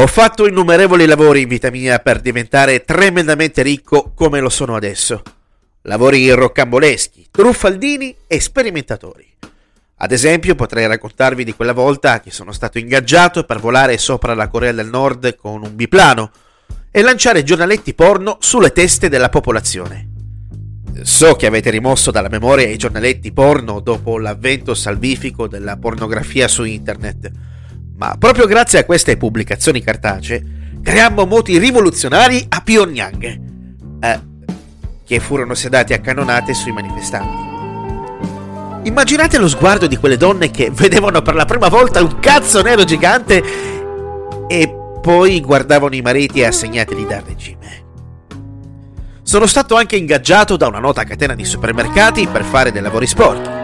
Ho fatto innumerevoli lavori in vita mia per diventare tremendamente ricco come lo sono adesso. Lavori roccamboleschi, truffaldini e sperimentatori. Ad esempio, potrei raccontarvi di quella volta che sono stato ingaggiato per volare sopra la Corea del Nord con un biplano e lanciare giornaletti porno sulle teste della popolazione. So che avete rimosso dalla memoria i giornaletti porno dopo l'avvento salvifico della pornografia su internet, ma proprio grazie a queste pubblicazioni cartacee creammo moti rivoluzionari a Pyongyang, eh, che furono sedati a cannonate sui manifestanti. Immaginate lo sguardo di quelle donne che vedevano per la prima volta un cazzo nero gigante e poi guardavano i mariti assegnatili dal regime. Sono stato anche ingaggiato da una nota catena di supermercati per fare dei lavori sporchi.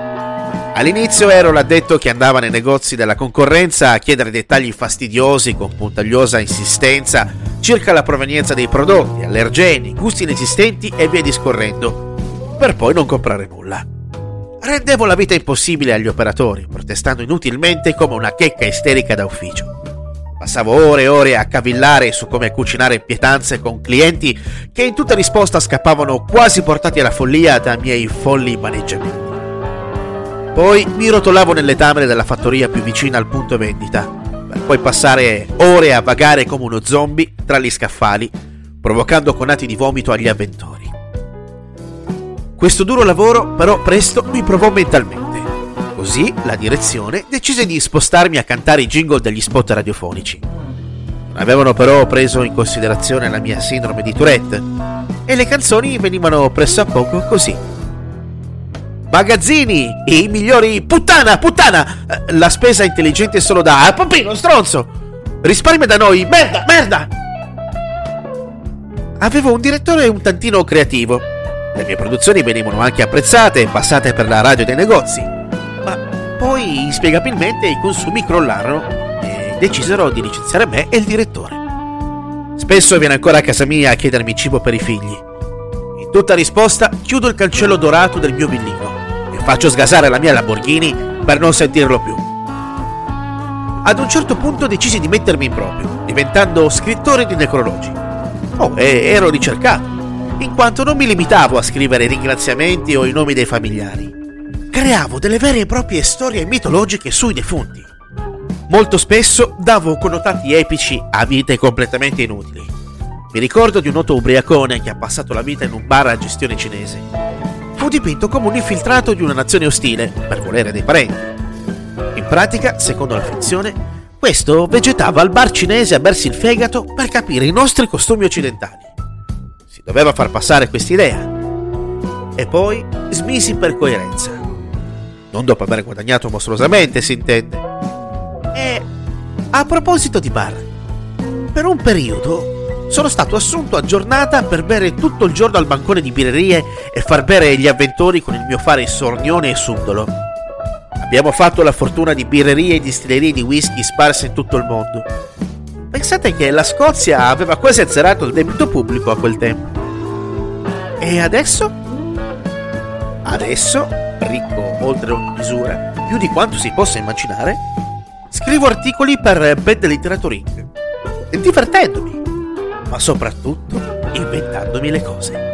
All'inizio ero l'addetto che andava nei negozi della concorrenza a chiedere dettagli fastidiosi con puntagliosa insistenza circa la provenienza dei prodotti, allergeni, gusti inesistenti e via discorrendo, per poi non comprare nulla. Rendevo la vita impossibile agli operatori, protestando inutilmente come una checca isterica da ufficio. Passavo ore e ore a cavillare su come cucinare pietanze con clienti che in tutta risposta scappavano quasi portati alla follia da miei folli maneggiamenti. Poi mi rotolavo nelle tamere della fattoria più vicina al punto vendita, per poi passare ore a vagare come uno zombie tra gli scaffali, provocando conati di vomito agli avventori. Questo duro lavoro però presto mi provò mentalmente. Così la direzione decise di spostarmi a cantare i jingle degli spot radiofonici. Non avevano però preso in considerazione la mia sindrome di Tourette e le canzoni venivano presso a poco così Magazzini, i migliori. Puttana, puttana! Eh, la spesa intelligente solo da. Pompino, stronzo! Risparmia da noi, merda, merda! Avevo un direttore un tantino creativo. Le mie produzioni venivano anche apprezzate e passate per la radio dei negozi. Ma poi, inspiegabilmente, i consumi crollarono e decisero di licenziare me e il direttore. Spesso viene ancora a casa mia a chiedermi cibo per i figli. In tutta risposta, chiudo il cancello dorato del mio villino Faccio sgasare la mia Lamborghini per non sentirlo più. Ad un certo punto decisi di mettermi in proprio, diventando scrittore di necrologi. Oh, e ero ricercato, in quanto non mi limitavo a scrivere ringraziamenti o i nomi dei familiari. Creavo delle vere e proprie storie mitologiche sui defunti. Molto spesso davo connotati epici a vite completamente inutili. Mi ricordo di un noto ubriacone che ha passato la vita in un bar a gestione cinese fu dipinto come un infiltrato di una nazione ostile, per volere dei parenti. In pratica, secondo la finzione, questo vegetava al bar cinese a bersi il fegato per capire i nostri costumi occidentali. Si doveva far passare quest'idea. E poi smisi per coerenza. Non dopo aver guadagnato mostruosamente, si intende. E a proposito di bar, per un periodo sono stato assunto a giornata per bere tutto il giorno al bancone di birrerie e far bere gli avventori con il mio fare sornione e subdolo. Abbiamo fatto la fortuna di birrerie e distillerie di whisky sparse in tutto il mondo. Pensate che la Scozia aveva quasi azzerato il debito pubblico a quel tempo. E adesso? Adesso, ricco oltre ogni misura, più di quanto si possa immaginare, scrivo articoli per Bad Literature Inc. divertendomi ma soprattutto inventandomi le cose.